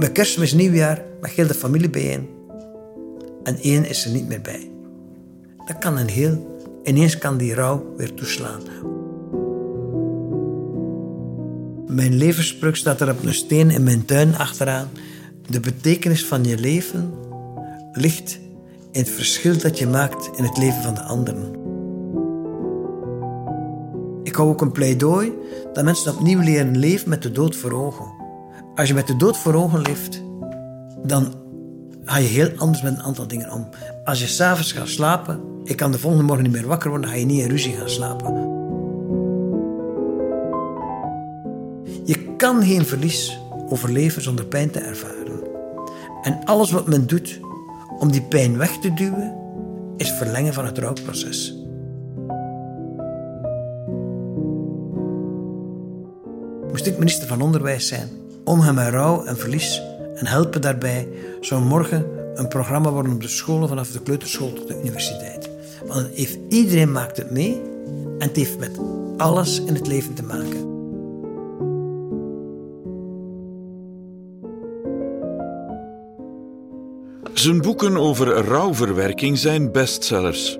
Met kerstmis, nieuwjaar, met heel de familie bijeen. En één is er niet meer bij. Dat kan een heel... Ineens kan die rouw weer toeslaan. Mijn levensspruk staat er op een steen in mijn tuin achteraan. De betekenis van je leven ligt in het verschil dat je maakt in het leven van de anderen. Ik hou ook een pleidooi dat mensen opnieuw leren leven met de dood voor ogen. Als je met de dood voor ogen leeft, dan ga je heel anders met een aantal dingen om. Als je s'avonds gaat slapen, ik kan de volgende morgen niet meer wakker worden, dan ga je niet in ruzie gaan slapen. Je kan geen verlies overleven zonder pijn te ervaren. En alles wat men doet om die pijn weg te duwen, is verlengen van het rouwproces. Moest ik minister van Onderwijs zijn, omgaan met rouw en verlies en helpen daarbij, zou morgen een programma worden op de scholen vanaf de kleuterschool tot de universiteit. Want heeft, iedereen maakt het mee en het heeft met alles in het leven te maken. Zijn boeken over rouwverwerking zijn bestsellers.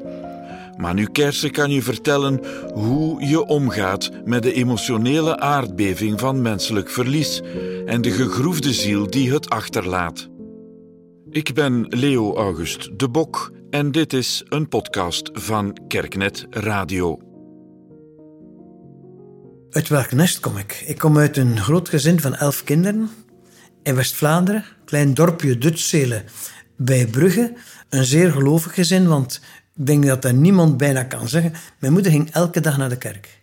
Manu Kersen kan je vertellen hoe je omgaat met de emotionele aardbeving van menselijk verlies en de gegroefde ziel die het achterlaat. Ik ben Leo August de Bok en dit is een podcast van Kerknet Radio. Uit welk nest kom ik? Ik kom uit een groot gezin van elf kinderen in West-Vlaanderen, klein dorpje Dutzelen bij Brugge. Een zeer gelovig gezin, want ik denk dat er niemand bijna kan zeggen. Mijn moeder ging elke dag naar de kerk.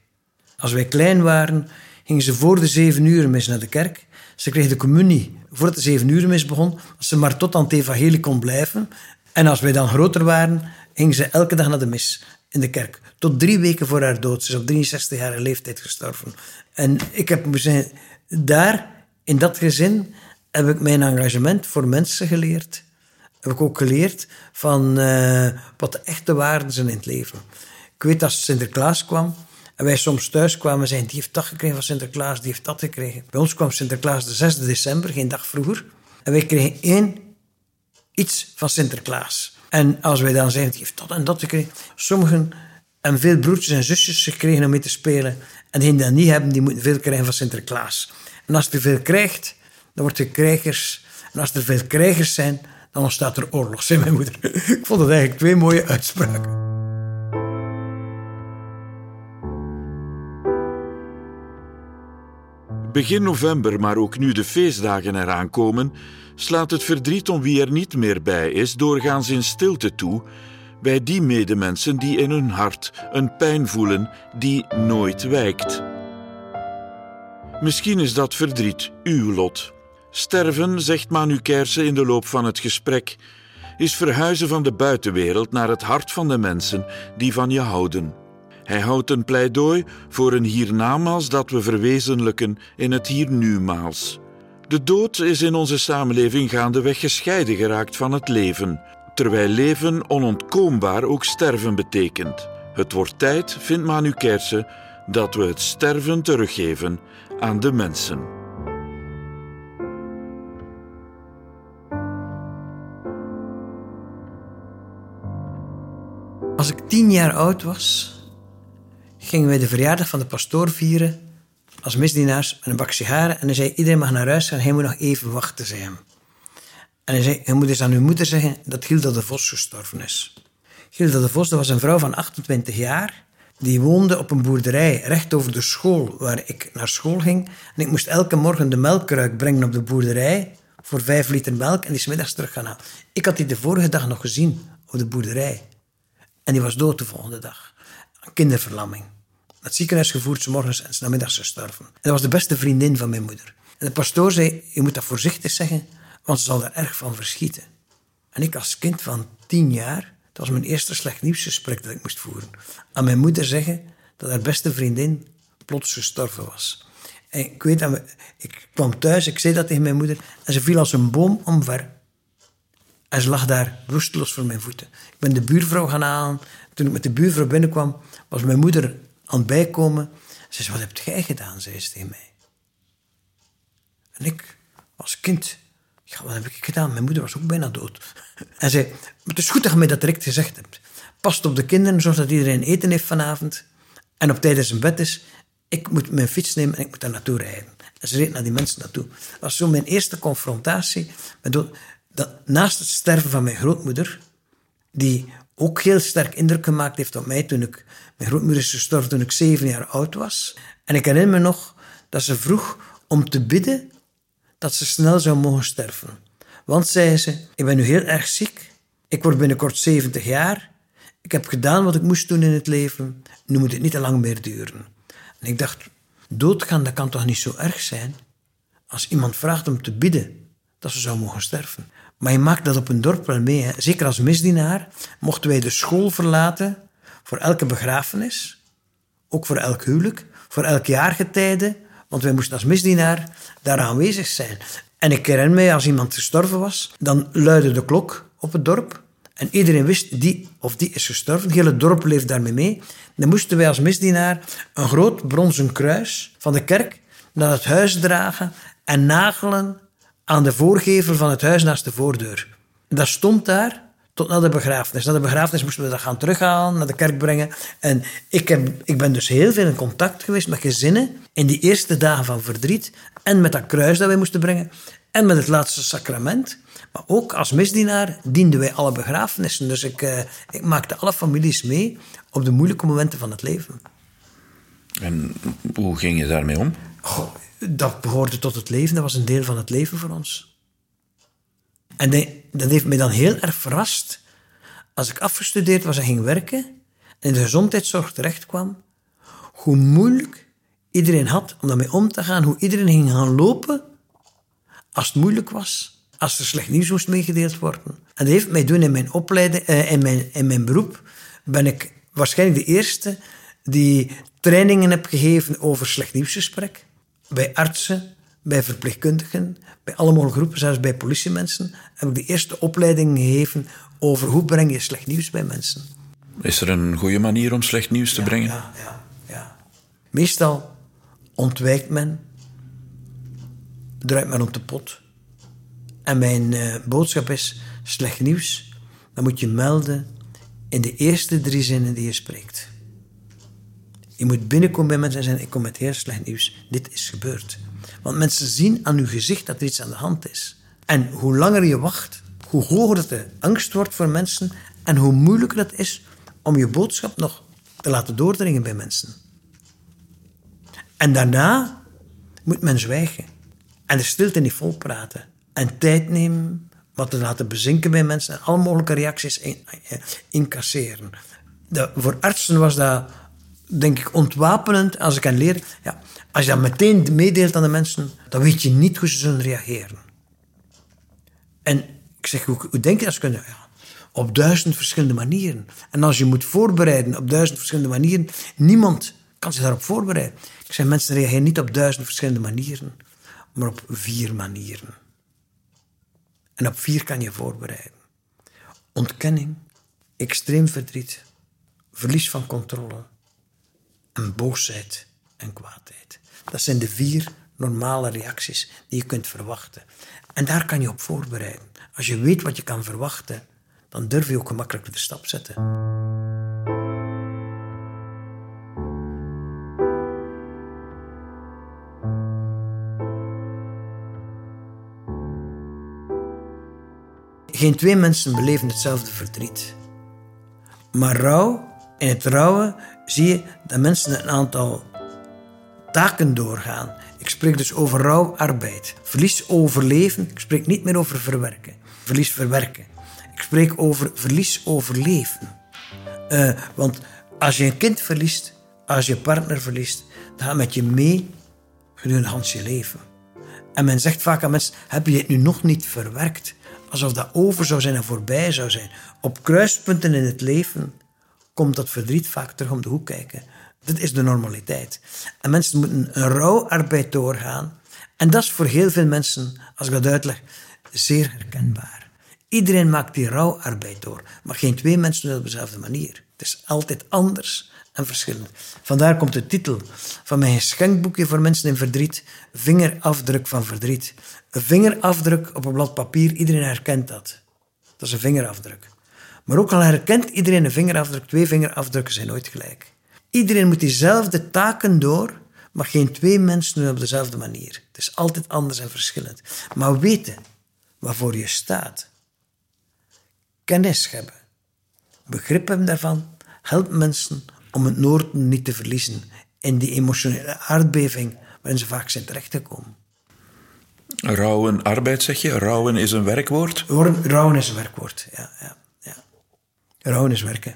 Als wij klein waren, ging ze voor de zeven uur mis naar de kerk. Ze kreeg de communie voordat de zeven uur mis begon, als ze maar tot aan het evangelie kon blijven. En als wij dan groter waren, ging ze elke dag naar de mis in de kerk. Tot drie weken voor haar dood. Ze is op 63-jarige leeftijd gestorven. En ik heb daar, in dat gezin, heb ik mijn engagement voor mensen geleerd heb ik ook geleerd van uh, wat de echte waarden zijn in het leven. Ik weet dat Sinterklaas kwam en wij soms thuis kwamen en zeiden: die heeft dat gekregen van Sinterklaas, die heeft dat gekregen. Bij ons kwam Sinterklaas de 6 december, geen dag vroeger. En wij kregen één iets van Sinterklaas. En als wij dan zeiden: die heeft dat en dat gekregen. Sommigen hebben veel broertjes en zusjes gekregen om mee te spelen. En die dat niet hebben, die moeten veel krijgen van Sinterklaas. En als je veel krijgt, dan word je krijgers. En als er veel krijgers zijn, dan ontstaat er oorlog, zei mijn moeder. Ik vond het eigenlijk twee mooie uitspraken. Begin november, maar ook nu de feestdagen eraan komen, slaat het verdriet om wie er niet meer bij is doorgaans in stilte toe bij die medemensen die in hun hart een pijn voelen die nooit wijkt. Misschien is dat verdriet uw lot. Sterven, zegt Manu Kersen in de loop van het gesprek, is verhuizen van de buitenwereld naar het hart van de mensen die van je houden. Hij houdt een pleidooi voor een hiernamaals dat we verwezenlijken in het hiernumaals. De dood is in onze samenleving gaandeweg gescheiden geraakt van het leven, terwijl leven onontkoombaar ook sterven betekent. Het wordt tijd, vindt Manu Kersen, dat we het sterven teruggeven aan de mensen. Als ik tien jaar oud was, gingen wij de verjaardag van de pastoor vieren als misdienaars met een bak sigaren. En hij zei, iedereen mag naar huis gaan, hij moet nog even wachten, zei. En hij zei, je moet eens aan uw moeder zeggen dat Gilda de Vos gestorven is. Gilda de Vos dat was een vrouw van 28 jaar. Die woonde op een boerderij recht over de school waar ik naar school ging. En ik moest elke morgen de melkkruik brengen op de boerderij voor vijf liter melk en die smiddags terug gaan halen. Ik had die de vorige dag nog gezien op de boerderij. En die was dood de volgende dag. Een kinderverlamming. Het ziekenhuis gevoerd, s morgens en s namiddags gestorven. En dat was de beste vriendin van mijn moeder. En de pastoor zei, je moet dat voorzichtig zeggen, want ze zal er erg van verschieten. En ik als kind van tien jaar, dat was mijn eerste slecht nieuwsgesprek dat ik moest voeren, aan mijn moeder zeggen dat haar beste vriendin plots gestorven was. En ik weet, ik kwam thuis, ik zei dat tegen mijn moeder, en ze viel als een boom omver. En ze lag daar bewusteloos voor mijn voeten. Ik ben de buurvrouw gaan halen. Toen ik met de buurvrouw binnenkwam, was mijn moeder aan bijkomen. Ze zei, wat heb jij gedaan, zei ze tegen mij. En ik, als kind, wat heb ik gedaan? Mijn moeder was ook bijna dood. En zei, het is goed dat je mij dat direct gezegd hebt. Past op de kinderen, zorg dat iedereen eten heeft vanavond. En op tijd zijn bed is. Ik moet mijn fiets nemen en ik moet daar naartoe rijden. En ze reed naar die mensen naartoe. Dat was zo mijn eerste confrontatie. Naast het sterven van mijn grootmoeder, die ook heel sterk indruk gemaakt heeft op mij toen ik... Mijn grootmoeder is gestorven toen ik zeven jaar oud was. En ik herinner me nog dat ze vroeg om te bidden dat ze snel zou mogen sterven. Want, zei ze, ik ben nu heel erg ziek. Ik word binnenkort 70 jaar. Ik heb gedaan wat ik moest doen in het leven. Nu moet het niet te lang meer duren. En ik dacht, doodgaan, dat kan toch niet zo erg zijn? Als iemand vraagt om te bidden dat ze zou mogen sterven. Maar je maakt dat op een dorp wel mee. Zeker als misdienaar mochten wij de school verlaten voor elke begrafenis. Ook voor elk huwelijk, voor elk jaargetijde. Want wij moesten als misdienaar daar aanwezig zijn. En ik herinner mij, als iemand gestorven was, dan luidde de klok op het dorp. En iedereen wist, die of die is gestorven. Het hele dorp leefde daarmee mee. Dan moesten wij als misdienaar een groot bronzen kruis van de kerk naar het huis dragen en nagelen aan de voorgevel van het huis naast de voordeur. Dat stond daar tot na de begrafenis. Na de begrafenis moesten we dat gaan terughalen, naar de kerk brengen. En ik, heb, ik ben dus heel veel in contact geweest met gezinnen in die eerste dagen van verdriet. En met dat kruis dat wij moesten brengen. En met het laatste sacrament. Maar ook als misdienaar dienden wij alle begrafenissen. Dus ik, uh, ik maakte alle families mee op de moeilijke momenten van het leven. En hoe ging je daarmee om? Goh, dat behoorde tot het leven, dat was een deel van het leven voor ons. En dat heeft mij dan heel erg verrast. Als ik afgestudeerd was en ging werken en in de gezondheidszorg terecht kwam, hoe moeilijk iedereen had om daarmee om te gaan, hoe iedereen ging gaan lopen als het moeilijk was, als er slecht nieuws moest meegedeeld worden. En dat heeft mij doen in mijn opleiding, eh, in, mijn, in mijn beroep, ben ik waarschijnlijk de eerste die trainingen heb gegeven over slecht nieuwsgesprek. Bij artsen, bij verpleegkundigen, bij alle mogelijke groepen, zelfs bij politiemensen, heb ik de eerste opleiding gegeven over hoe breng je slecht nieuws bij mensen. Is er een goede manier om slecht nieuws te brengen? Ja, ja, ja. Meestal ontwijkt men, draait men op de pot. En mijn uh, boodschap is: slecht nieuws, dan moet je melden in de eerste drie zinnen die je spreekt. Je moet binnenkomen bij mensen en zeggen: Ik kom met heel slecht nieuws. Dit is gebeurd. Want mensen zien aan uw gezicht dat er iets aan de hand is. En hoe langer je wacht, hoe hoger dat de angst wordt voor mensen en hoe moeilijker het is om je boodschap nog te laten doordringen bij mensen. En daarna moet men zwijgen en de stilte niet volpraten en tijd nemen wat te laten bezinken bij mensen en alle mogelijke reacties eh, incasseren. Voor artsen was dat, denk ik, ontwapenend als ik kan leren. Ja, als je dat meteen meedeelt aan de mensen, dan weet je niet hoe ze zullen reageren. En ik zeg, hoe, hoe denk je dat ze kunnen? Ja, op duizend verschillende manieren. En als je moet voorbereiden op duizend verschillende manieren, niemand kan zich daarop voorbereiden. Ik zeg, mensen reageren niet op duizend verschillende manieren, maar op vier manieren. En op vier kan je voorbereiden. Ontkenning, extreem verdriet, verlies van controle en boosheid en kwaadheid. Dat zijn de vier normale reacties die je kunt verwachten. En daar kan je op voorbereiden. Als je weet wat je kan verwachten, dan durf je ook gemakkelijk de stap zetten. Geen twee mensen beleven hetzelfde verdriet. Maar rouw, in het rouwen zie je dat mensen een aantal taken doorgaan. Ik spreek dus over rouwarbeid. Verlies overleven, ik spreek niet meer over verwerken. Verlies verwerken. Ik spreek over verlies overleven. Uh, want als je een kind verliest, als je partner verliest, dan gaat met je mee gedurende je leven. En men zegt vaak aan mensen, heb je het nu nog niet verwerkt? Alsof dat over zou zijn en voorbij zou zijn. Op kruispunten in het leven komt dat verdriet vaak terug om de hoek kijken. Dit is de normaliteit. En mensen moeten een rouwarbeid doorgaan. En dat is voor heel veel mensen, als ik dat uitleg, zeer herkenbaar. Iedereen maakt die rouwarbeid door, maar geen twee mensen doen het op dezelfde manier. Het is altijd anders en verschillend. Vandaar komt de titel van mijn geschenkboekje voor mensen in verdriet: Vingerafdruk van verdriet. Een vingerafdruk op een blad papier, iedereen herkent dat. Dat is een vingerafdruk. Maar ook al herkent iedereen een vingerafdruk, twee vingerafdrukken zijn nooit gelijk. Iedereen moet diezelfde taken door, maar geen twee mensen doen op dezelfde manier. Het is altijd anders en verschillend. Maar weten waarvoor je staat, kennis hebben, begrip hebben daarvan, helpt mensen om het noorden niet te verliezen in die emotionele aardbeving waarin ze vaak zijn terechtgekomen. Rouwen arbeid, zeg je? Rouwen is een werkwoord? Rouwen is een werkwoord, ja. ja, is werken.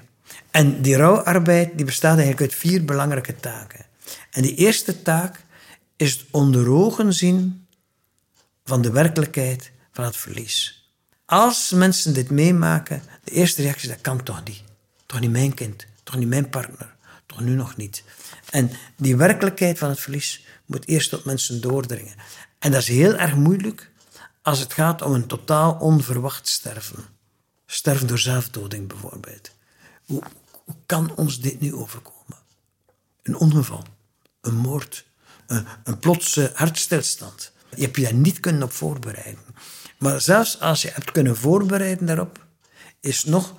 En die rouwarbeid die bestaat eigenlijk uit vier belangrijke taken. En die eerste taak is het onder ogen zien van de werkelijkheid van het verlies. Als mensen dit meemaken, de eerste reactie is dat kan toch niet. Toch niet mijn kind, toch niet mijn partner, toch nu nog niet. En die werkelijkheid van het verlies moet eerst tot mensen doordringen. En dat is heel erg moeilijk als het gaat om een totaal onverwacht sterven. Sterven door zelfdoding bijvoorbeeld. Hoe, kan ons dit nu overkomen? Een ongeval, een moord, een, een plotse hartstilstand. Je hebt je daar niet kunnen op voorbereiden. Maar zelfs als je hebt kunnen voorbereiden daarop, is nog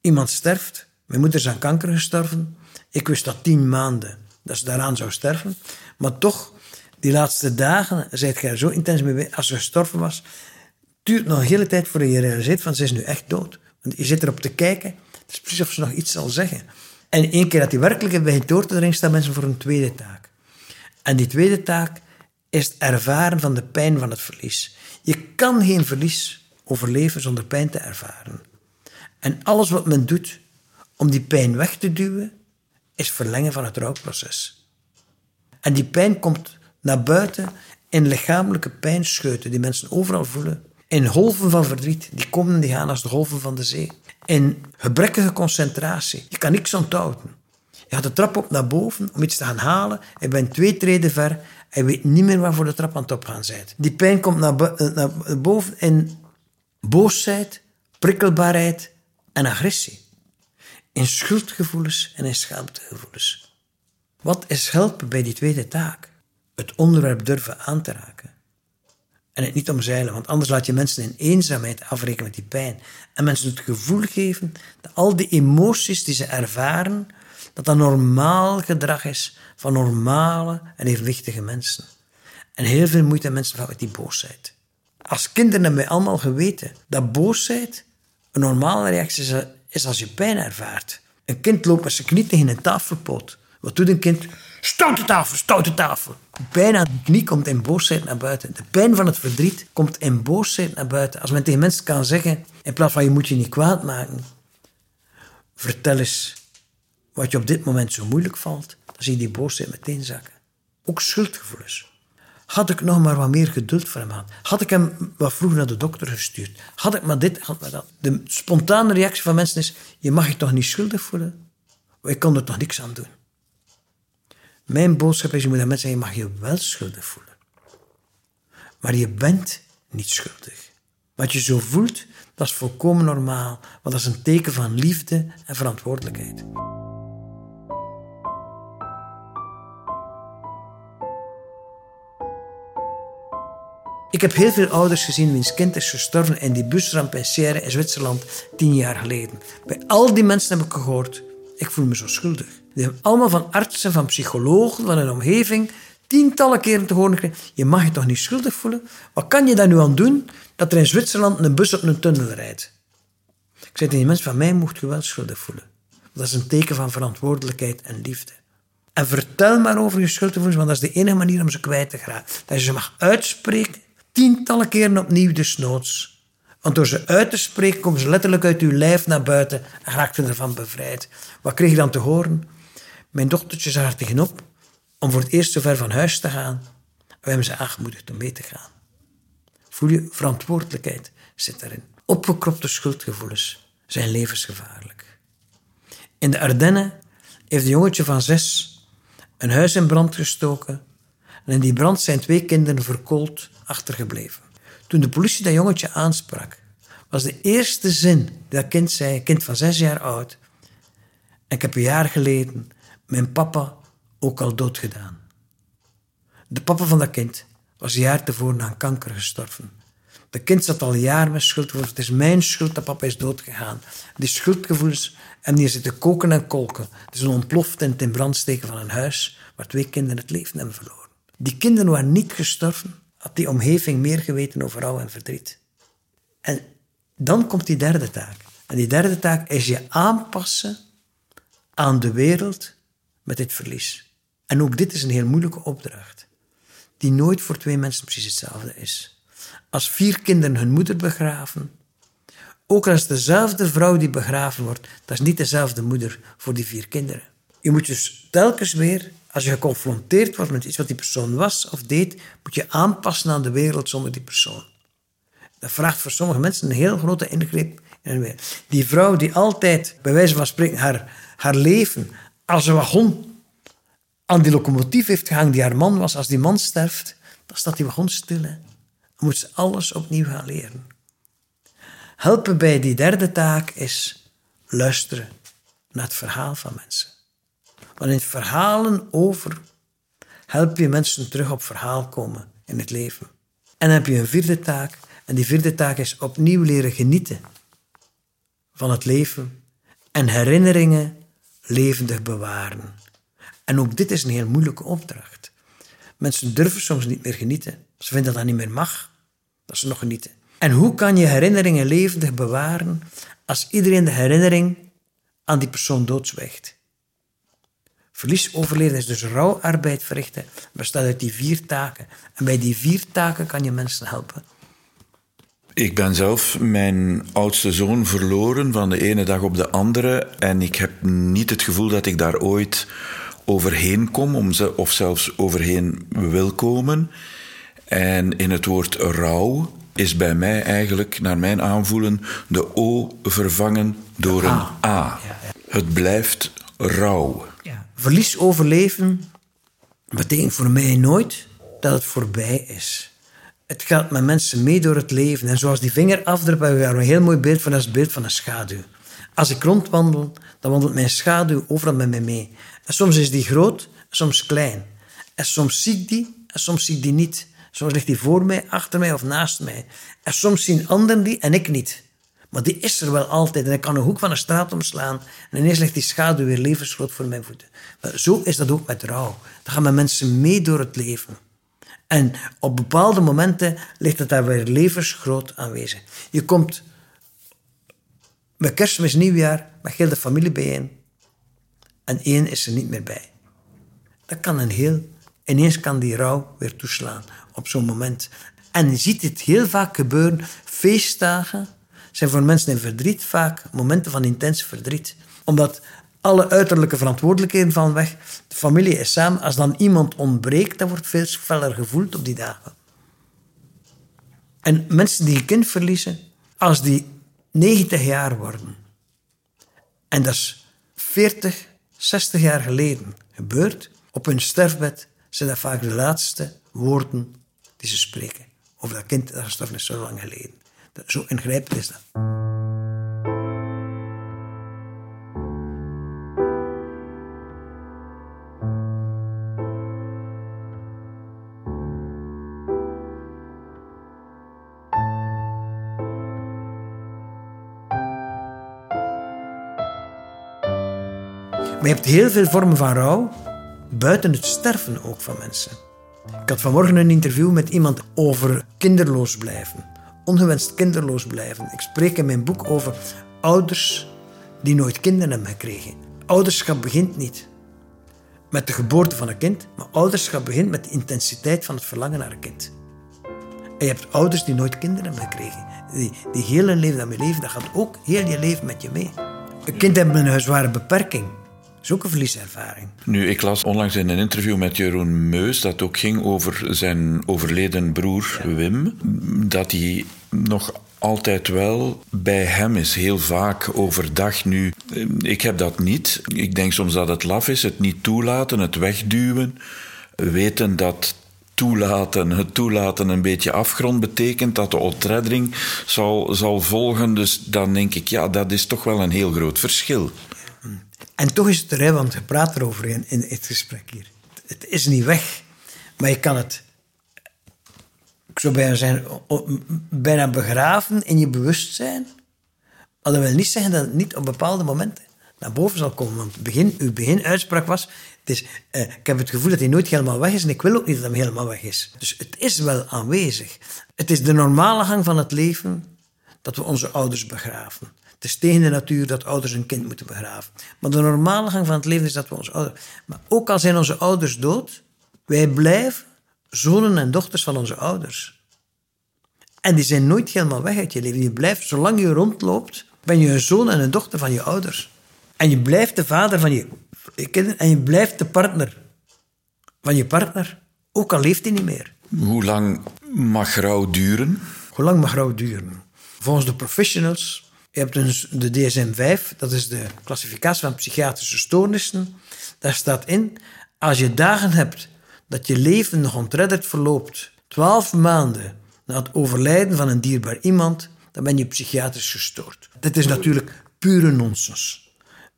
iemand sterft. Mijn moeder is aan kanker gestorven. Ik wist dat tien maanden dat ze daaraan zou sterven. Maar toch, die laatste dagen, zijt je er zo intens mee Als ze gestorven was, duurt nog een hele tijd voordat je realiseert van ze is nu echt dood. Want je zit erop te kijken. Het is precies of ze nog iets zal zeggen. En één keer dat die werkelijkheid begint door te dringen, staan mensen voor een tweede taak. En die tweede taak is het ervaren van de pijn van het verlies. Je kan geen verlies overleven zonder pijn te ervaren. En alles wat men doet om die pijn weg te duwen, is verlengen van het rouwproces. En die pijn komt naar buiten in lichamelijke pijnscheuten die mensen overal voelen. In golven van verdriet, die komen en die gaan als de golven van de zee. In gebrekkige concentratie. Je kan niks onthouden. Je gaat de trap op naar boven om iets te gaan halen. Je bent twee treden ver en weet niet meer waarvoor de trap aan het opgaan bent. Die pijn komt naar, naar boven in boosheid, prikkelbaarheid en agressie. In schuldgevoelens en in schaamtegevoelens. Wat is helpen bij die tweede taak? Het onderwerp durven aan te raken. En het niet omzeilen, want anders laat je mensen in eenzaamheid afrekenen met die pijn. En mensen het gevoel geven dat al die emoties die ze ervaren, dat dat normaal gedrag is van normale en evenwichtige mensen. En heel veel moeite mensen van met die boosheid. Als kinderen hebben wij allemaal geweten dat boosheid een normale reactie is als je pijn ervaart. Een kind loopt met zijn knie tegen een tafelpoot. Wat doet een kind? Stoute tafel, stoute tafel. De knie komt in boosheid naar buiten. De pijn van het verdriet komt in boosheid naar buiten. Als men tegen mensen kan zeggen, in plaats van je moet je niet kwaad maken, vertel eens wat je op dit moment zo moeilijk valt, dan zie je die boosheid meteen zakken. Ook schuldgevoelens. Had ik nog maar wat meer geduld voor hem gehad? Had ik hem wat vroeger naar de dokter gestuurd? Had ik maar dit, had maar dat? De spontane reactie van mensen is, je mag je toch niet schuldig voelen? Ik kon er toch niks aan doen? Mijn boodschap is, je moet aan mensen zeggen, je mag je wel schuldig voelen. Maar je bent niet schuldig. Wat je zo voelt, dat is volkomen normaal, want dat is een teken van liefde en verantwoordelijkheid. Ik heb heel veel ouders gezien wiens kind is gestorven in die busramp in Sierre in Zwitserland tien jaar geleden. Bij al die mensen heb ik gehoord, ik voel me zo schuldig. Die hebben allemaal van artsen, van psychologen, van een omgeving tientallen keren te horen gekregen. Je mag je toch niet schuldig voelen? Wat kan je daar nu aan doen dat er in Zwitserland een bus op een tunnel rijdt? Ik zei tegen die mensen, van mij mocht je wel schuldig voelen. Dat is een teken van verantwoordelijkheid en liefde. En vertel maar over je schuldgevoelens, want dat is de enige manier om ze kwijt te geraken. Dat je ze mag uitspreken tientallen keren opnieuw desnoods. Want door ze uit te spreken komen ze letterlijk uit uw lijf naar buiten en raakt u ervan bevrijd. Wat kreeg je dan te horen? Mijn dochtertje zag er tegenop om voor het eerst zo ver van huis te gaan. We hebben ze aangemoedigd om mee te gaan. Voel je, verantwoordelijkheid zit daarin. Opgekropte schuldgevoelens zijn levensgevaarlijk. In de Ardennen heeft een jongetje van zes een huis in brand gestoken en in die brand zijn twee kinderen verkoold achtergebleven. Toen de politie dat jongetje aansprak, was de eerste zin dat kind zei, een kind van zes jaar oud. Ik heb een jaar geleden mijn papa ook al doodgedaan. De papa van dat kind was een jaar tevoren aan kanker gestorven. De kind zat al jaren met schuldgevoelens. Het is mijn schuld dat papa is doodgegaan. Die schuldgevoelens en die zitten koken en kolken. Het is een ontploft en het in brand steken van een huis waar twee kinderen het leven hebben verloren. Die kinderen waren niet gestorven, had die omgeving meer geweten over rouw en verdriet. En dan komt die derde taak. En die derde taak is je aanpassen aan de wereld met dit verlies. En ook dit is een heel moeilijke opdracht, die nooit voor twee mensen precies hetzelfde is. Als vier kinderen hun moeder begraven, ook als dezelfde vrouw die begraven wordt, dat is niet dezelfde moeder voor die vier kinderen. Je moet dus telkens weer, als je geconfronteerd wordt met iets wat die persoon was of deed, moet je aanpassen aan de wereld zonder die persoon. Dat vraagt voor sommige mensen een heel grote ingreep in hun wereld. Die vrouw die altijd, bij wijze van spreken, haar, haar leven als een wagon aan die locomotief heeft gehangen die haar man was, als die man sterft, dan staat die wagon stil. Dan moet ze alles opnieuw gaan leren. Helpen bij die derde taak is luisteren naar het verhaal van mensen. Want in verhalen over help je mensen terug op verhaal komen in het leven. En dan heb je een vierde taak. En die vierde taak is opnieuw leren genieten van het leven en herinneringen levendig bewaren. En ook dit is een heel moeilijke opdracht. Mensen durven soms niet meer genieten. Ze vinden dat dat niet meer mag, dat ze nog genieten. En hoe kan je herinneringen levendig bewaren als iedereen de herinnering aan die persoon doodzwijgt? Verlies overleven is dus rouwarbeid verrichten, bestaat uit die vier taken. En bij die vier taken kan je mensen helpen. Ik ben zelf mijn oudste zoon verloren van de ene dag op de andere. En ik heb niet het gevoel dat ik daar ooit overheen kom, om ze, of zelfs overheen wil komen. En in het woord rouw is bij mij eigenlijk, naar mijn aanvoelen, de O vervangen door een A. Het blijft rouw. Verlies overleven betekent voor mij nooit dat het voorbij is. Het gaat met mensen mee door het leven. En zoals die vingerafdruk, hebben we daar een heel mooi beeld van, dat is het beeld van een schaduw. Als ik rondwandel, dan wandelt mijn schaduw overal met mij mee. En soms is die groot, soms klein. En soms zie ik die, en soms zie ik die niet. Soms ligt die voor mij, achter mij of naast mij. En soms zien anderen die en ik niet. Maar die is er wel altijd. En ik kan een hoek van een straat omslaan. En ineens ligt die schaduw weer levensgroot voor mijn voeten. Maar zo is dat ook met rouw. Dan gaan met mensen mee door het leven. En op bepaalde momenten ligt het daar weer levensgroot aanwezig. Je komt met kerstmis, nieuwjaar, met heel de familie bijeen. En één is er niet meer bij. Dat kan een heel... Ineens kan die rouw weer toeslaan op zo'n moment. En je ziet het heel vaak gebeuren. Feestdagen zijn voor mensen in verdriet vaak momenten van intens verdriet. Omdat alle uiterlijke verantwoordelijkheden van weg. De familie is samen. Als dan iemand ontbreekt, dat wordt veel feller gevoeld op die dagen. En mensen die een kind verliezen, als die 90 jaar worden, en dat is 40, 60 jaar geleden gebeurd, op hun sterfbed zijn dat vaak de laatste woorden die ze spreken. Over dat kind dat gestorven is zo lang geleden. Zo ingrijpend is dat. Maar je hebt heel veel vormen van rouw, buiten het sterven ook van mensen. Ik had vanmorgen een interview met iemand over kinderloos blijven. Ongewenst kinderloos blijven. Ik spreek in mijn boek over ouders die nooit kinderen hebben gekregen. Ouderschap begint niet met de geboorte van een kind, maar ouderschap begint met de intensiteit van het verlangen naar een kind. En je hebt ouders die nooit kinderen hebben gekregen. Die, die hun leven daarmee leven, dat gaat ook heel je leven met je mee. Een kind heeft een zware beperking is ook een verlieservaring. Nu, ik las onlangs in een interview met Jeroen Meus dat ook ging over zijn overleden broer Wim, dat hij nog altijd wel bij hem is, heel vaak overdag nu. Ik heb dat niet. Ik denk soms dat het laf is, het niet toelaten, het wegduwen. Weten dat toelaten, het toelaten een beetje afgrond betekent, dat de ontreddering zal, zal volgen. Dus dan denk ik, ja, dat is toch wel een heel groot verschil. En toch is het er, want je praat erover in, in het gesprek hier. Het is niet weg, maar je kan het, ik zou bijna zijn, bijna begraven in je bewustzijn. Maar dat wil niet zeggen dat het niet op bepaalde momenten naar boven zal komen. Want begin, uw beginuitspraak was, het is, uh, ik heb het gevoel dat hij nooit helemaal weg is en ik wil ook niet dat hij helemaal weg is. Dus het is wel aanwezig. Het is de normale gang van het leven dat we onze ouders begraven. De natuur dat ouders een kind moeten begraven. Maar de normale gang van het leven is dat we onze ouders... Maar ook al zijn onze ouders dood, wij blijven zonen en dochters van onze ouders. En die zijn nooit helemaal weg uit je leven. Je blijft, zolang je rondloopt, ben je een zoon en een dochter van je ouders. En je blijft de vader van je kinderen en je blijft de partner van je partner, ook al leeft hij niet meer. Hoe lang mag rouw duren? Hoe lang mag rouw duren? Volgens de professionals, je hebt dus de DSM-5, dat is de klassificatie van psychiatrische stoornissen. Daar staat in, als je dagen hebt dat je leven nog ontredderd verloopt, twaalf maanden na het overlijden van een dierbaar iemand, dan ben je psychiatrisch gestoord. Dit is natuurlijk pure nonsens.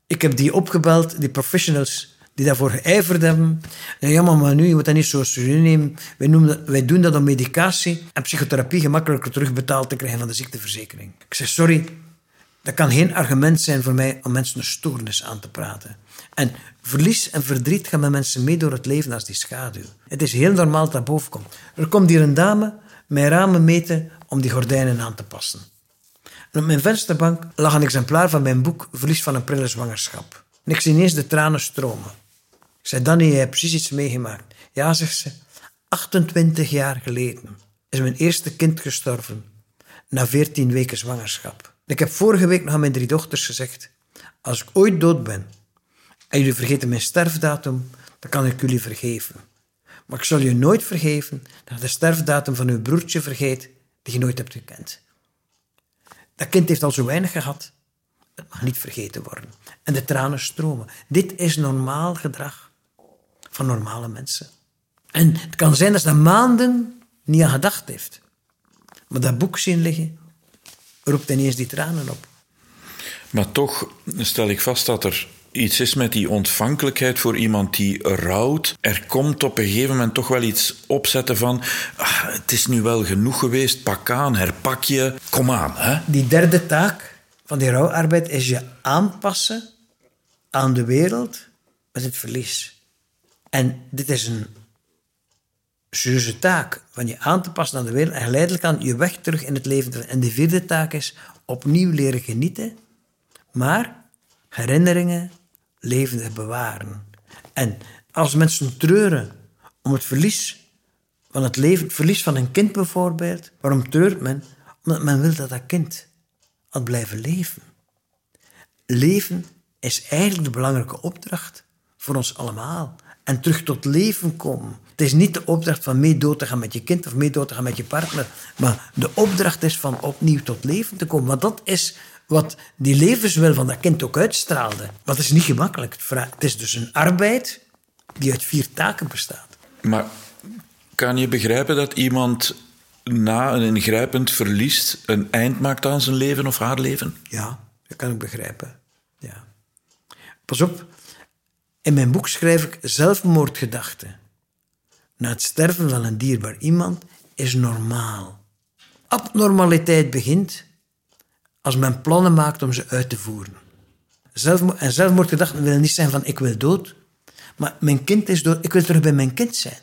Ik heb die opgebeld, die professionals die daarvoor geijverd hebben. Ja, maar nu, je moet dat niet zo serieus nemen. Wij, wij doen dat om medicatie en psychotherapie gemakkelijker terugbetaald te krijgen van de ziekteverzekering. Ik zeg, sorry, dat kan geen argument zijn voor mij om mensen een stoornis aan te praten. En verlies en verdriet gaan met mensen mee door het leven als die schaduw. Het is heel normaal dat dat boven komt. Er komt hier een dame mijn ramen meten om die gordijnen aan te passen. En op mijn vensterbank lag een exemplaar van mijn boek Verlies van een prille zwangerschap. Ik zie ineens de tranen stromen. Ik zei, Danny, je hebt precies iets meegemaakt. Ja, zegt ze, 28 jaar geleden is mijn eerste kind gestorven. Na 14 weken zwangerschap. Ik heb vorige week nog aan mijn drie dochters gezegd, als ik ooit dood ben en jullie vergeten mijn sterfdatum, dan kan ik jullie vergeven. Maar ik zal je nooit vergeven dat je de sterfdatum van uw broertje vergeet die je nooit hebt gekend. Dat kind heeft al zo weinig gehad. Het mag niet vergeten worden. En de tranen stromen. Dit is normaal gedrag van normale mensen. En het kan zijn dat ze maanden niet aan gedacht heeft. Maar dat boek zien liggen, roept ineens die tranen op. Maar toch stel ik vast dat er iets is met die ontvankelijkheid voor iemand die rouwt. Er komt op een gegeven moment toch wel iets opzetten van... Ah, het is nu wel genoeg geweest, pak aan, herpak je, kom aan. Hè? Die derde taak van die rouwarbeid is je aanpassen aan de wereld met het verlies. En dit is een serieuze taak, van je aan te passen aan de wereld en geleidelijk aan je weg terug in het leven. En de vierde taak is opnieuw leren genieten, maar herinneringen levendig bewaren. En als mensen treuren om het verlies van het leven, verlies van een kind bijvoorbeeld, waarom treurt men? Omdat men wil dat dat kind had blijven leven. Leven is eigenlijk de belangrijke opdracht voor ons allemaal. En terug tot leven komen. Het is niet de opdracht van mee dood te gaan met je kind of mee dood te gaan met je partner. Maar de opdracht is van opnieuw tot leven te komen. Want dat is wat die levenswil van dat kind ook uitstraalde. Maar het is niet gemakkelijk. Het is dus een arbeid die uit vier taken bestaat. Maar kan je begrijpen dat iemand na een ingrijpend verlies een eind maakt aan zijn leven of haar leven? Ja, dat kan ik begrijpen. Ja. Pas op, in mijn boek schrijf ik zelfmoordgedachten. Na het sterven van een dierbaar iemand is normaal. Abnormaliteit begint als men plannen maakt om ze uit te voeren. Zelfmoord, en zelfmoordgedachten willen niet zijn van ik wil dood, maar mijn kind is dood, ik wil terug bij mijn kind zijn.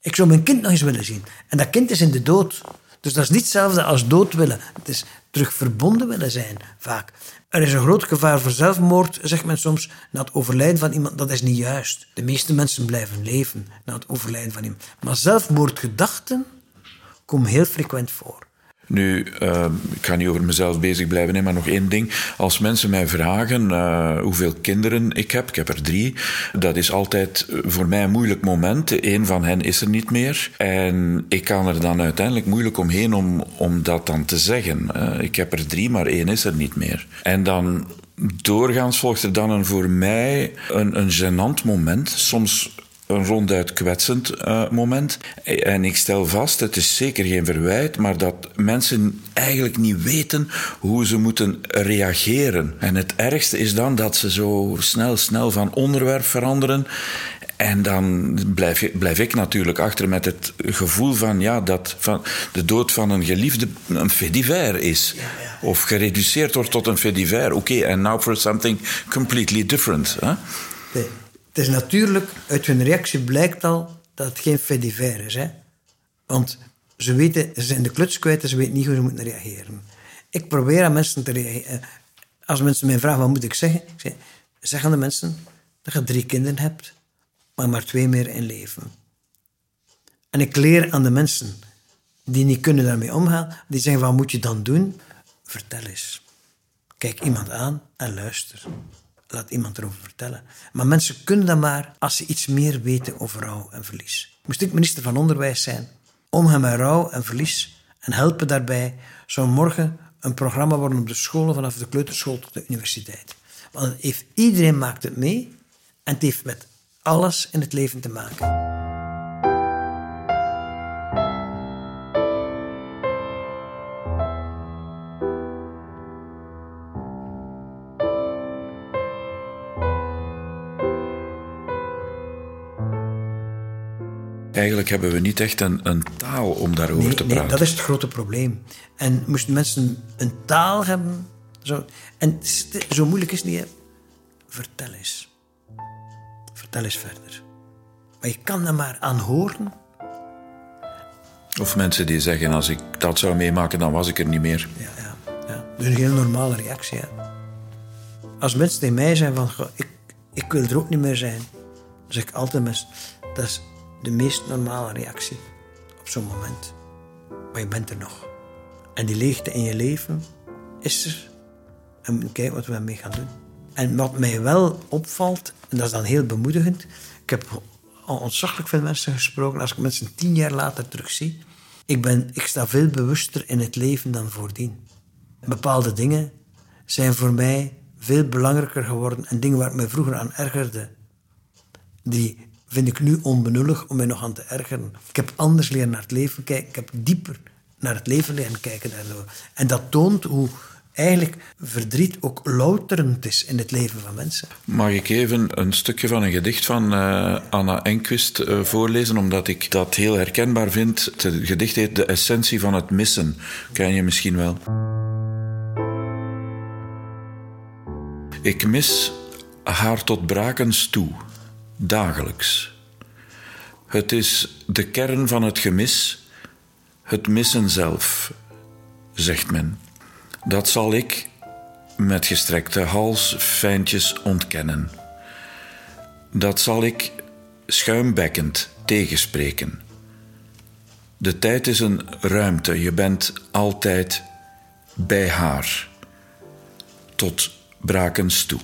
Ik zou mijn kind nog eens willen zien. En dat kind is in de dood. Dus dat is niet hetzelfde als dood willen. Het is terug verbonden willen zijn, vaak. Er is een groot gevaar voor zelfmoord, zegt men soms, na het overlijden van iemand. Dat is niet juist. De meeste mensen blijven leven na het overlijden van iemand. Maar zelfmoordgedachten komen heel frequent voor. Nu, uh, ik ga niet over mezelf bezig blijven, maar nog één ding. Als mensen mij vragen uh, hoeveel kinderen ik heb, ik heb er drie, dat is altijd voor mij een moeilijk moment. Eén van hen is er niet meer. En ik kan er dan uiteindelijk moeilijk omheen om, om dat dan te zeggen. Uh, ik heb er drie, maar één is er niet meer. En dan doorgaans volgt er dan een voor mij een, een gênant moment. Soms een ronduit kwetsend uh, moment. En ik stel vast, het is zeker geen verwijt, maar dat mensen eigenlijk niet weten hoe ze moeten reageren. En het ergste is dan dat ze zo snel, snel van onderwerp veranderen. En dan blijf, blijf, ik natuurlijk achter met het gevoel van, ja, dat van de dood van een geliefde een fait divers is. Ja, ja. Of gereduceerd wordt tot een fait divers. Oké, okay, and now for something completely different. Nee. Het is natuurlijk, uit hun reactie blijkt al dat het geen divers is. Hè? Want ze weten, ze zijn de kluts kwijt en ze weten niet hoe ze moeten reageren. Ik probeer aan mensen te reageren. Als mensen mij vragen, wat moet ik zeggen? Ik zeg, zeg aan de mensen dat je drie kinderen hebt, maar maar twee meer in leven. En ik leer aan de mensen die niet kunnen daarmee omgaan, die zeggen, wat moet je dan doen? Vertel eens. Kijk iemand aan en luister laat iemand erover vertellen. Maar mensen kunnen dat maar als ze iets meer weten over rouw en verlies. Moest ik minister van Onderwijs zijn, omgaan met rouw en verlies en helpen daarbij, zou morgen een programma worden op de scholen vanaf de kleuterschool tot de universiteit. Want heeft, iedereen maakt het mee en het heeft met alles in het leven te maken. Eigenlijk hebben we niet echt een, een taal om daarover te praten. Nee, dat is het grote probleem. En moesten mensen een taal hebben... Zo, en zo moeilijk is het niet. Vertel eens. Vertel eens verder. Maar je kan er maar aan horen. Of mensen die zeggen, als ik dat zou meemaken, dan was ik er niet meer. Ja, ja. ja. Dat is een heel normale reactie. Hè. Als mensen tegen mij zijn van, ik, ik wil er ook niet meer zijn. Dan zeg ik altijd mensen, dat is de meest normale reactie op zo'n moment. Maar je bent er nog. En die leegte in je leven is er. En kijken wat we ermee gaan doen. En wat mij wel opvalt, en dat is dan heel bemoedigend. Ik heb al ontzaglijk veel mensen gesproken. Als ik mensen tien jaar later terugzie. Ik, ben, ik sta veel bewuster in het leven dan voordien. Bepaalde dingen zijn voor mij veel belangrijker geworden. En dingen waar ik me vroeger aan ergerde, die vind ik nu onbenullig om mij nog aan te ergeren. Ik heb anders leren naar het leven kijken. Ik heb dieper naar het leven leren kijken. En dat toont hoe eigenlijk verdriet ook louterend is in het leven van mensen. Mag ik even een stukje van een gedicht van uh, Anna Enquist uh, voorlezen, omdat ik dat heel herkenbaar vind. Het gedicht heet De essentie van het missen. Ken je misschien wel. Ik mis haar tot brakens toe dagelijks. Het is de kern van het gemis, het missen zelf, zegt men. Dat zal ik met gestrekte hals fijntjes ontkennen. Dat zal ik schuimbekkend tegenspreken. De tijd is een ruimte, je bent altijd bij haar, tot brakens toe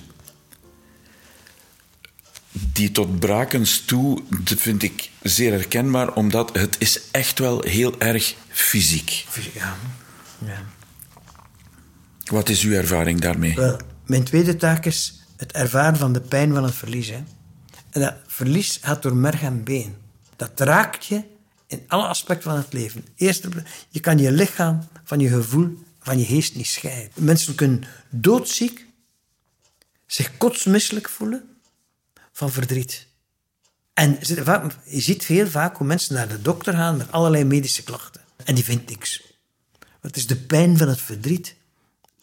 die tot brakens toe vind ik zeer herkenbaar, omdat het is echt wel heel erg fysiek. Ja. ja. Wat is uw ervaring daarmee? Wel, mijn tweede taak is het ervaren van de pijn van het verlies. Hè. En dat verlies gaat door merg en been. Dat raakt je in alle aspecten van het leven. Eerst, je kan je lichaam van je gevoel, van je geest niet scheiden. Mensen kunnen doodziek, zich kotsmisselijk voelen van verdriet. En je ziet heel vaak hoe mensen naar de dokter gaan met allerlei medische klachten. En die vindt niks. Het is de pijn van het verdriet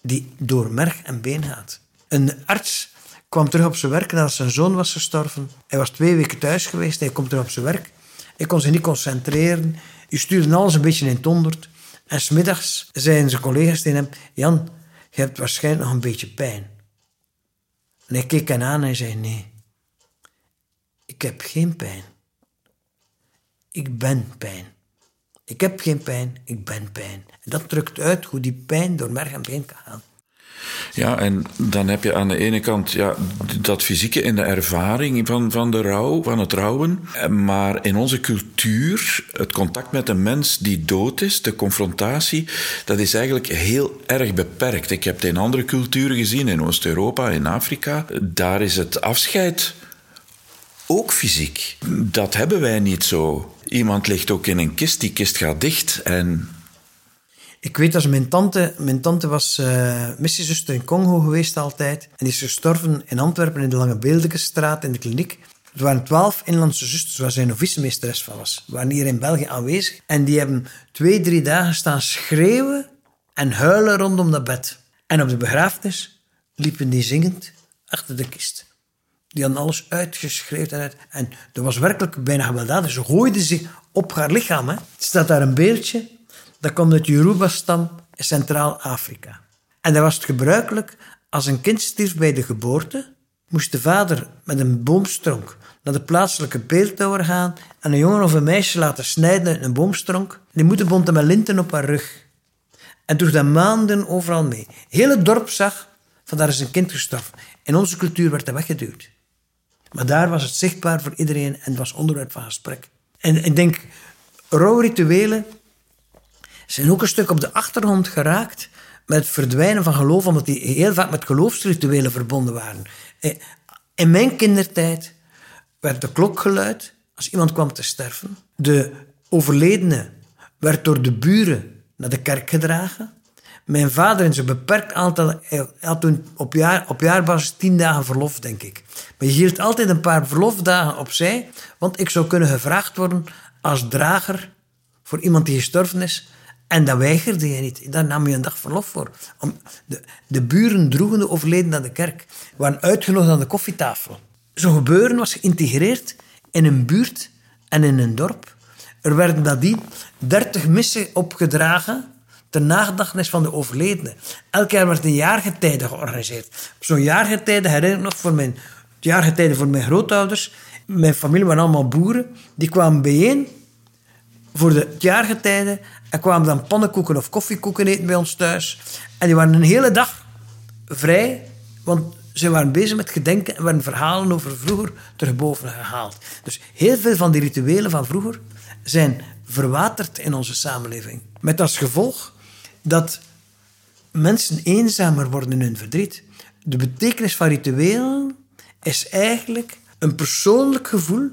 die door merg en been gaat. Een arts kwam terug op zijn werk nadat zijn zoon was gestorven. Hij was twee weken thuis geweest, hij komt terug op zijn werk. Hij kon zich niet concentreren. Hij stuurde alles een beetje in het honderd. En smiddags zeiden zijn collega's tegen hem... Jan, je hebt waarschijnlijk nog een beetje pijn. En hij keek hen aan en zei... Nee, heb geen pijn. Ik ben pijn. Ik heb geen pijn, ik ben pijn. En dat drukt uit hoe die pijn door merg en kan gaan. Ja, en dan heb je aan de ene kant ja, dat fysieke in de ervaring van, van de rouw, van het rouwen. Maar in onze cultuur, het contact met een mens die dood is, de confrontatie, dat is eigenlijk heel erg beperkt. Ik heb het in andere culturen gezien, in Oost-Europa, in Afrika. Daar is het afscheid ook fysiek. Dat hebben wij niet zo. Iemand ligt ook in een kist, die kist gaat dicht en... Ik weet dat mijn tante, mijn tante was uh, missiezuster in Congo geweest altijd. En is gestorven in Antwerpen in de Lange Beeldenstraat in de kliniek. Er waren twaalf inlandse zusters waar zij officiemeesteres van was. waren hier in België aanwezig. En die hebben twee, drie dagen staan schreeuwen en huilen rondom dat bed. En op de begrafenis liepen die zingend achter de kist. Die hadden alles uitgeschreven. En, en er was werkelijk bijna gewelddadig. Ze gooide zich op haar lichaam. Hè. Er staat daar een beeldje. Dat komt uit Yoruba-stam in Centraal-Afrika. En dat was het gebruikelijk. Als een kind stierf bij de geboorte, moest de vader met een boomstronk naar de plaatselijke beeldhouwer gaan en een jongen of een meisje laten snijden uit een boomstronk. Die moeder bond hem met linten op haar rug. En droeg dat maanden overal mee. Heel het dorp zag van daar is een kind gestorven. In onze cultuur werd dat weggeduwd. Maar daar was het zichtbaar voor iedereen en het was onderwerp van gesprek. En ik denk, rouwrituelen zijn ook een stuk op de achtergrond geraakt met het verdwijnen van geloof, omdat die heel vaak met geloofsrituelen verbonden waren. Eh, in mijn kindertijd werd de klok geluid als iemand kwam te sterven. De overledene werd door de buren naar de kerk gedragen. Mijn vader in zijn beperkt aantal, had toen op, jaar, op jaarbasis tien dagen verlof, denk ik. Maar je hield altijd een paar verlofdagen opzij, want ik zou kunnen gevraagd worden als drager voor iemand die gestorven is. En dat weigerde je niet. Daar nam je een dag verlof voor. Om de, de buren droegen de overleden naar de kerk. waren uitgenodigd aan de koffietafel. Zo'n gebeuren was geïntegreerd in een buurt en in een dorp. Er werden nadien dertig missen opgedragen ter nagedachtenis van de overledene. Elk jaar werd een jaargetijde georganiseerd. Zo'n jaargetijde herinner ik nog voor mijn, jaargetijde voor mijn grootouders. Mijn familie waren allemaal boeren. Die kwamen bijeen voor de jaargetijde en kwamen dan pannenkoeken of koffiekoeken eten bij ons thuis. En die waren een hele dag vrij, want ze waren bezig met gedenken en werden verhalen over vroeger terug boven gehaald. Dus heel veel van die rituelen van vroeger zijn verwaterd in onze samenleving. Met als gevolg dat mensen eenzamer worden in hun verdriet. De betekenis van rituelen is eigenlijk een persoonlijk gevoel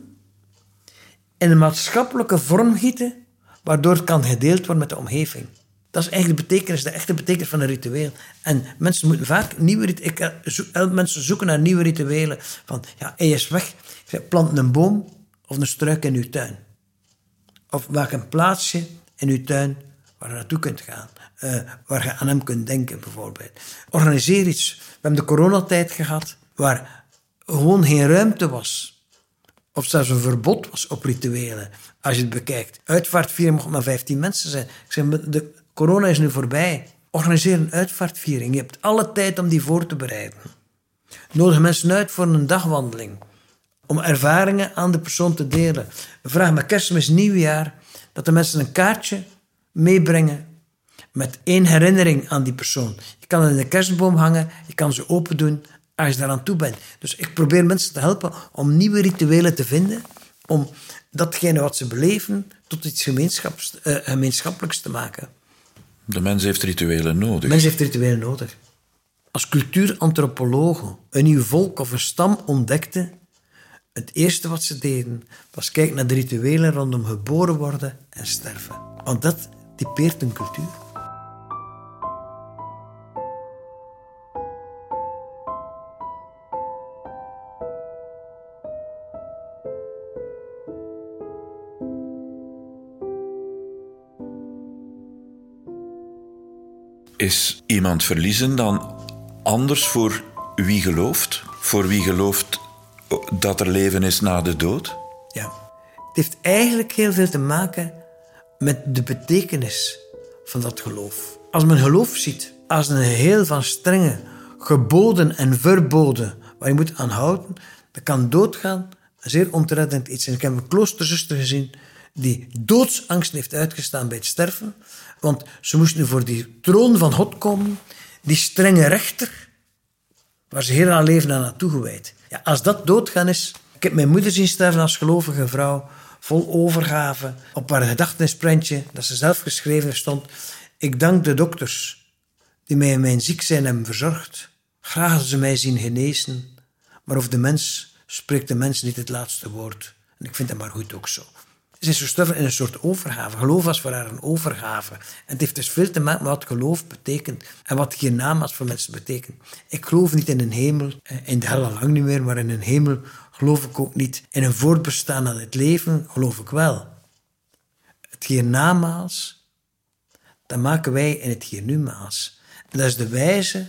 in een maatschappelijke vorm gieten, waardoor het kan gedeeld worden met de omgeving. Dat is eigenlijk de betekenis, de echte betekenis van een ritueel. En mensen moeten vaak nieuwe rituelen... Eh, mensen zoeken naar nieuwe rituelen. Van, ja, hij is weg. Plant een boom of een struik in uw tuin. Of maak een plaatsje in uw tuin waar je naartoe kunt gaan. Uh, waar je aan hem kunt denken, bijvoorbeeld. Organiseer iets. We hebben de coronatijd gehad, waar gewoon geen ruimte was. Of zelfs een verbod was op rituelen, als je het bekijkt. Uitvaartviering mocht maar 15 mensen zijn. Ik zeg, de corona is nu voorbij. Organiseer een uitvaartviering. Je hebt alle tijd om die voor te bereiden. Nodig mensen uit voor een dagwandeling. Om ervaringen aan de persoon te delen. Vragen met kerstmis nieuwjaar dat de mensen een kaartje meebrengen met één herinnering aan die persoon. Je kan het in de kerstboom hangen, je kan ze open doen als je daaraan toe bent. Dus ik probeer mensen te helpen om nieuwe rituelen te vinden, om datgene wat ze beleven tot iets gemeenschaps, uh, gemeenschappelijks te maken. De mens heeft rituelen nodig. De mens heeft rituelen nodig. Als cultuurantropologen een nieuw volk of een stam ontdekten, het eerste wat ze deden was kijken naar de rituelen rondom geboren worden en sterven. Want dat typeert een cultuur. Is iemand verliezen dan anders voor wie gelooft? Voor wie gelooft dat er leven is na de dood? Ja, het heeft eigenlijk heel veel te maken met de betekenis van dat geloof. Als men geloof ziet als een geheel van strenge geboden en verboden waar je moet aan houden, dan kan doodgaan zeer ontreddend iets. En ik heb een kloosterzuster gezien die doodsangst heeft uitgestaan bij het sterven, want ze moest nu voor die troon van God komen, die strenge rechter, waar ze heel haar leven aan had toegewijd. Ja, als dat doodgaan is... Ik heb mijn moeder zien sterven als gelovige vrouw, vol overgave, op haar gedachtenisprentje, dat ze zelf geschreven stond. Ik dank de dokters die mij in mijn ziek zijn hebben verzorgd. Graag ze mij zien genezen, maar of de mens spreekt de mens niet het laatste woord. En ik vind dat maar goed ook zo. Ze is gestorven in een soort overgave. Geloof was voor haar een overgave. En het heeft dus veel te maken met wat geloof betekent. En wat hiernamaals voor mensen betekent. Ik geloof niet in een hemel, eh, in de hel al lang niet meer, maar in een hemel geloof ik ook niet. In een voortbestaan aan het leven geloof ik wel. Het hiernamaals, dat maken wij in het hiernumaals. En dat is de wijze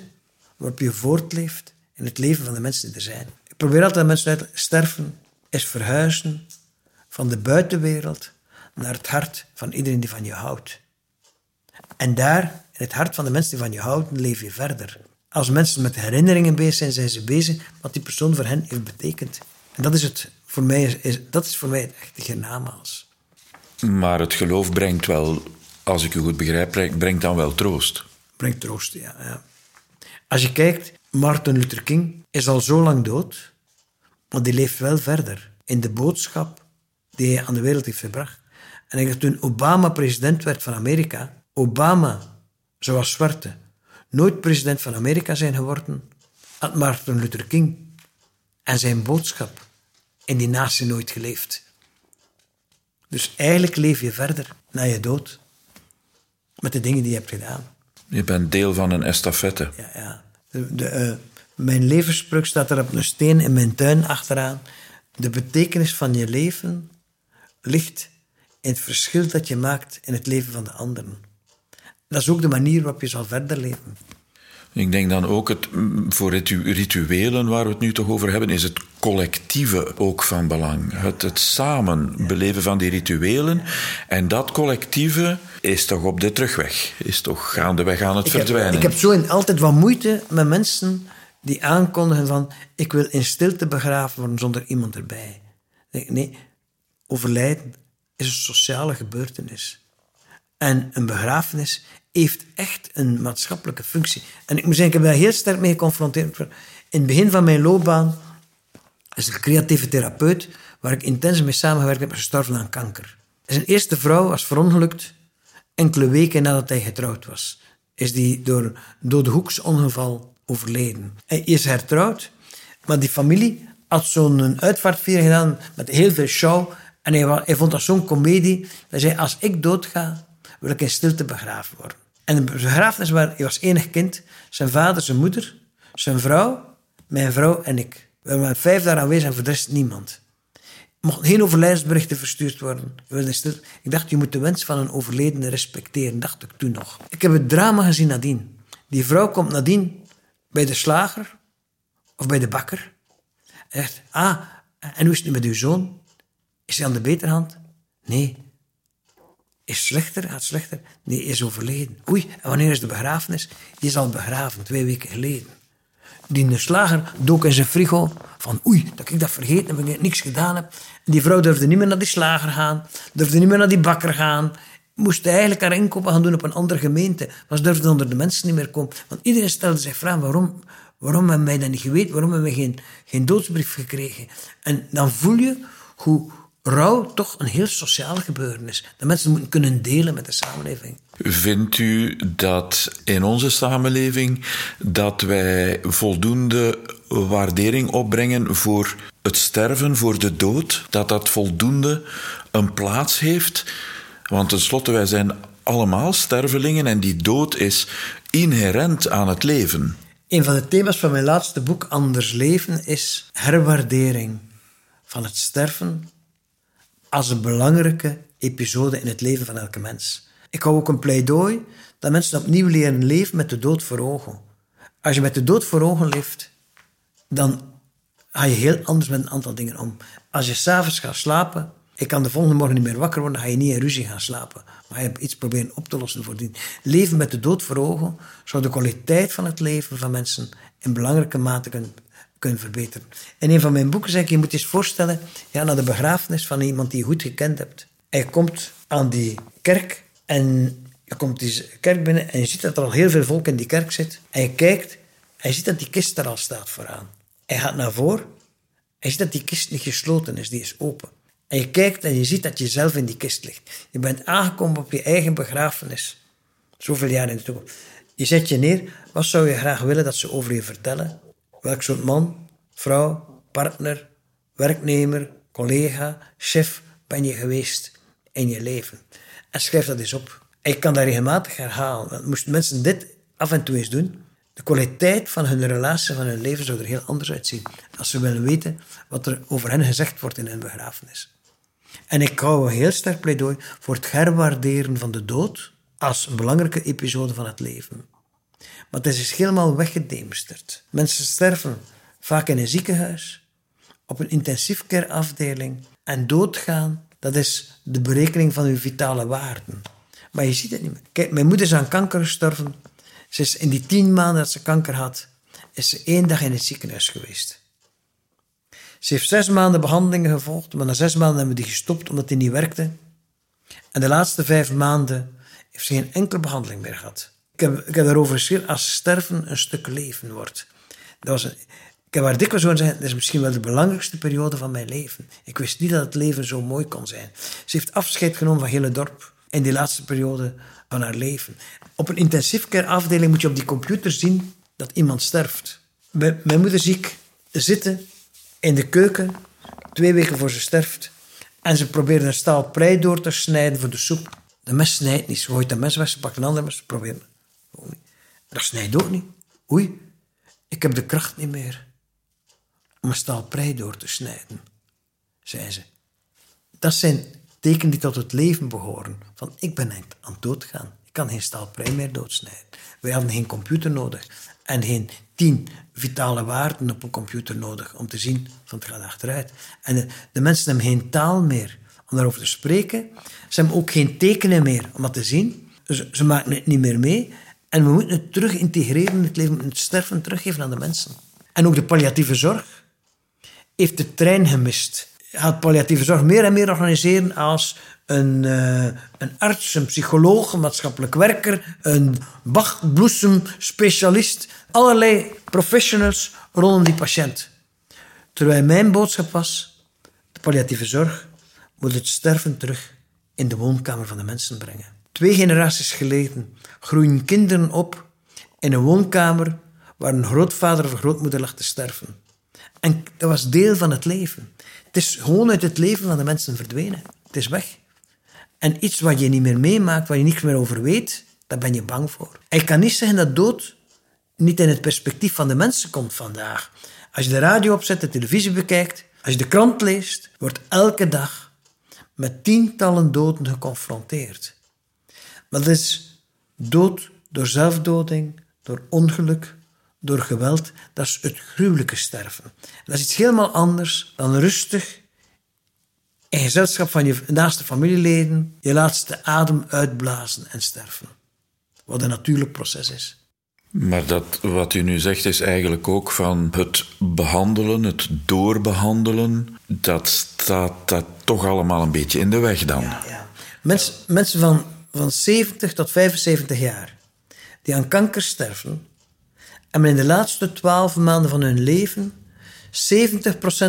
waarop je voortleeft in het leven van de mensen die er zijn. Ik probeer altijd mensen uit sterven is verhuizen van de buitenwereld naar het hart van iedereen die van je houdt. En daar, in het hart van de mensen die van je houden, leef je verder. Als mensen met herinneringen bezig zijn, zijn ze bezig wat die persoon voor hen heeft betekend. En dat is, het, voor, mij, is, dat is voor mij het echte hiernamaals. Maar het geloof brengt wel, als ik u goed begrijp, brengt dan wel troost. Brengt troost, ja. ja. Als je kijkt, Martin Luther King is al zo lang dood, maar die leeft wel verder in de boodschap die hij aan de wereld heeft gebracht. En ik dat toen Obama president werd van Amerika, Obama, zoals zwarte, nooit president van Amerika zijn geworden, had Martin Luther King en zijn boodschap in die natie nooit geleefd. Dus eigenlijk leef je verder na je dood met de dingen die je hebt gedaan. Je bent deel van een estafette. Ja, ja. De, de, uh, mijn levensspruk staat er op een steen in mijn tuin achteraan. De betekenis van je leven ligt in het verschil dat je maakt in het leven van de anderen. Dat is ook de manier waarop je zal verder leven. Ik denk dan ook, het, voor het rituelen waar we het nu toch over hebben, is het collectieve ook van belang. Het, het samen beleven van die rituelen. En dat collectieve is toch op de terugweg, is toch gaandeweg aan het ik verdwijnen. Heb, ik heb zo in, altijd wat moeite met mensen die aankondigen van ik wil in stilte begraven worden zonder iemand erbij. Nee, overlijden is een sociale gebeurtenis. En een begrafenis heeft echt een maatschappelijke functie. En ik moet zeggen, ik heb daar heel sterk mee geconfronteerd. In het begin van mijn loopbaan is een creatieve therapeut waar ik intens mee samengewerkt heb, gestorven aan kanker. Zijn eerste vrouw was verongelukt enkele weken nadat hij getrouwd was. Is die door een hoeksongeval overleden. Hij is hertrouwd, maar die familie had zo'n uitvaartviering gedaan met heel veel show. En hij, vond dat zo'n komedie. Hij zei, als ik doodga, wil ik in stilte begraven worden. En de begrafenis waar hij was enig kind. Zijn vader, zijn moeder, zijn vrouw, mijn vrouw en ik. We waren vijf daar aanwezig en voor rest niemand. Er mochten geen overlijdensberichten verstuurd worden. Ik dacht, je moet de wens van een overledene respecteren, dacht ik toen nog. Ik heb het drama gezien nadien. Die vrouw komt nadien bij de slager of bij de bakker. En zegt, ah, en hoe is het nu met uw zoon? Is hij aan de beterhand? Nee. Is slechter? Gaat slechter? Nee, is overleden. Oei, en wanneer is de begrafenis? Die is al begraven, twee weken geleden. Die de slager dook in zijn frigo van oei, dat ik dat vergeten heb, ik niks gedaan heb. Die vrouw durfde niet meer naar die slager gaan, durfde niet meer naar die bakker gaan. Moest eigenlijk haar inkopen gaan doen op een andere gemeente. Maar ze durfde onder de mensen niet meer komen. Want iedereen stelde zich vragen, waarom, waarom hebben wij dat niet geweten? Waarom hebben we geen, geen doodsbrief gekregen? En dan voel je hoe rouw toch een heel sociaal gebeuren is. Dat mensen moeten kunnen delen met de samenleving. Vindt u dat in onze samenleving dat wij voldoende waardering opbrengen voor het sterven, voor de dood? Dat dat voldoende een plaats heeft? Want tenslotte, wij zijn allemaal stervelingen en die dood is inherent aan het leven. Een van de thema's van mijn laatste boek, Anders Leven, is herwaardering van het sterven als een belangrijke episode in het leven van elke mens. Ik hou ook een pleidooi dat mensen opnieuw leren leven met de dood voor ogen. Als je met de dood voor ogen leeft, dan ga je heel anders met een aantal dingen om. Als je s'avonds gaat slapen, ik kan de volgende morgen niet meer wakker worden, dan ga je niet in ruzie gaan slapen. Maar je hebt iets proberen op te lossen voordien. Leven met de dood voor ogen zou de kwaliteit van het leven van mensen in belangrijke mate kunnen kunnen verbeteren. In een van mijn boeken zeg ik, je moet eens voorstellen, ja, naar de begrafenis van iemand die je goed gekend hebt. En je komt aan die kerk en je komt die kerk binnen en je ziet dat er al heel veel volk in die kerk zit. En je kijkt en je ziet dat die kist er al staat vooraan. Je gaat naar voren en je ziet dat die kist niet gesloten is, die is open. En je kijkt en je ziet dat je zelf in die kist ligt. Je bent aangekomen op je eigen begrafenis. Zoveel jaar in de toekomst. Je zet je neer. Wat zou je graag willen dat ze over je vertellen? Welk soort man, vrouw, partner, werknemer, collega, chef ben je geweest in je leven? En schrijf dat eens op. ik kan dat regelmatig herhalen. Want moesten mensen dit af en toe eens doen, de kwaliteit van hun relatie, van hun leven zou er heel anders uitzien. Als ze willen weten wat er over hen gezegd wordt in hun begrafenis. En ik hou een heel sterk pleidooi voor het herwaarderen van de dood als een belangrijke episode van het leven. Maar het is helemaal weggedemsterd. Mensen sterven vaak in een ziekenhuis, op een intensief en doodgaan, dat is de berekening van uw vitale waarden. Maar je ziet het niet meer. Kijk, mijn moeder is aan kanker gestorven. Ze is in die tien maanden dat ze kanker had, is ze één dag in het ziekenhuis geweest. Ze heeft zes maanden behandelingen gevolgd, maar na zes maanden hebben we die gestopt omdat die niet werkte. En de laatste vijf maanden heeft ze geen enkele behandeling meer gehad. Ik heb, daarover geschreven als sterven een stuk leven wordt. Dat was ik heb haar dikwijls horen zeggen, dit is misschien wel de belangrijkste periode van mijn leven. Ik wist niet dat het leven zo mooi kon zijn. Ze heeft afscheid genomen van heel het dorp in die laatste periode van haar leven. Op een intensief care afdeling moet je op die computer zien dat iemand sterft. Mijn moeder zie ik zitten in de keuken, twee weken voor ze sterft. En ze probeert een staal prei door te snijden voor de soep. De mes snijdt niet. Ze gooit de mes weg, ze pakt een ander mes, ze probeert. Dat snijdt ook niet. Oei, ik heb de kracht niet meer om een staal prei door te snijden, zei ze. Dat zijn tekenen die tot het leven behoren. Van ik ben aan het doodgaan. Ik kan geen staal prei meer doodsnijden. Wij hadden geen computer nodig en geen tien vitale waarden op een computer nodig om te zien van het gaat achteruit. En de, mensen hebben geen taal meer om daarover te spreken. Ze hebben ook geen tekenen meer om dat te zien. Ze, ze maken het niet meer mee. En we moeten het terug integreren in het leven, het sterven teruggeven aan de mensen. En ook de palliatieve zorg heeft de trein gemist. Gaat palliatieve zorg meer en meer organiseren als een, uh, een arts, een psycholoog, een maatschappelijk werker, een specialist, allerlei professionals rondom die patiënt. Terwijl mijn boodschap was, de palliatieve zorg moet het sterven terug in de woonkamer van de mensen brengen. Twee generaties geleden groeien kinderen op in een woonkamer waar een grootvader of grootmoeder lag te sterven. En dat was deel van het leven. Het is gewoon uit het leven van de mensen verdwenen. Het is weg. En iets wat je niet meer meemaakt, waar je niks meer over weet, daar ben je bang voor. Je kan niet zeggen dat dood niet in het perspectief van de mensen komt vandaag. Als je de radio opzet, de televisie bekijkt, als je de krant leest, wordt elke dag met tientallen doden geconfronteerd. Maar dat is dood door zelfdoding, door ongeluk, door geweld. Dat is het gruwelijke sterven. Dat is iets helemaal anders dan rustig in gezelschap van je naaste familieleden je laatste adem uitblazen en sterven. Wat een natuurlijk proces is. Maar dat, wat u nu zegt is eigenlijk ook van het behandelen, het doorbehandelen, dat staat dat toch allemaal een beetje in de weg dan. Ja, ja. Mens, mensen van, van 70 tot 75 jaar die aan kanker sterven, hebben in de laatste 12 maanden van hun leven 70%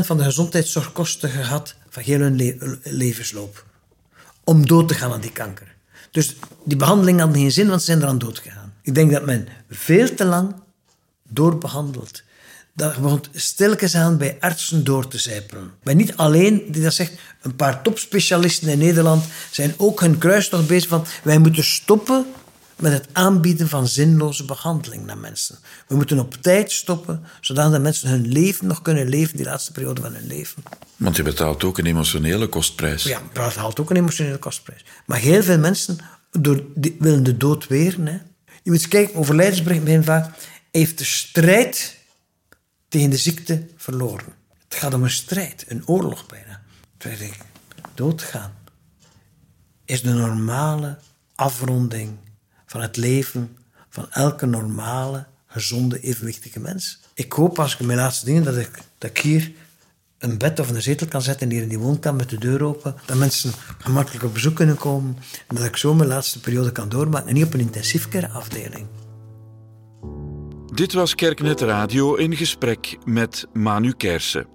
van de gezondheidszorgkosten gehad van heel hun levensloop. Om dood te gaan aan die kanker. Dus die behandeling had geen zin, want ze zijn eraan dood gegaan. Ik denk dat men veel te lang doorbehandelt. Dat begon stilletjes aan bij artsen door te zijpelen. Maar niet alleen, die dat zegt, een paar topspecialisten in Nederland zijn ook hun kruistocht bezig van wij moeten stoppen met het aanbieden van zinloze behandeling naar mensen. We moeten op tijd stoppen, zodat mensen hun leven nog kunnen leven, die laatste periode van hun leven. Want je betaalt ook een emotionele kostprijs. Ja, je betaalt ook een emotionele kostprijs. Maar heel veel mensen door, willen de dood weren. Hè. Je moet eens kijken, overlijdensbericht begin vaak, heeft de strijd tegen de ziekte verloren. Het gaat om een strijd, een oorlog bijna. Terwijl ik, doodgaan is de normale afronding van het leven van elke normale, gezonde, evenwichtige mens. Ik hoop als ik mijn laatste dingen dat ik, dat ik hier een bed of een zetel kan zetten hier in die woonkamer met de deur open, dat mensen gemakkelijk op bezoek kunnen komen en dat ik zo mijn laatste periode kan doormaken en niet op een intensief afdeling. Dit was Kerknet Radio in gesprek met Manu Kersen.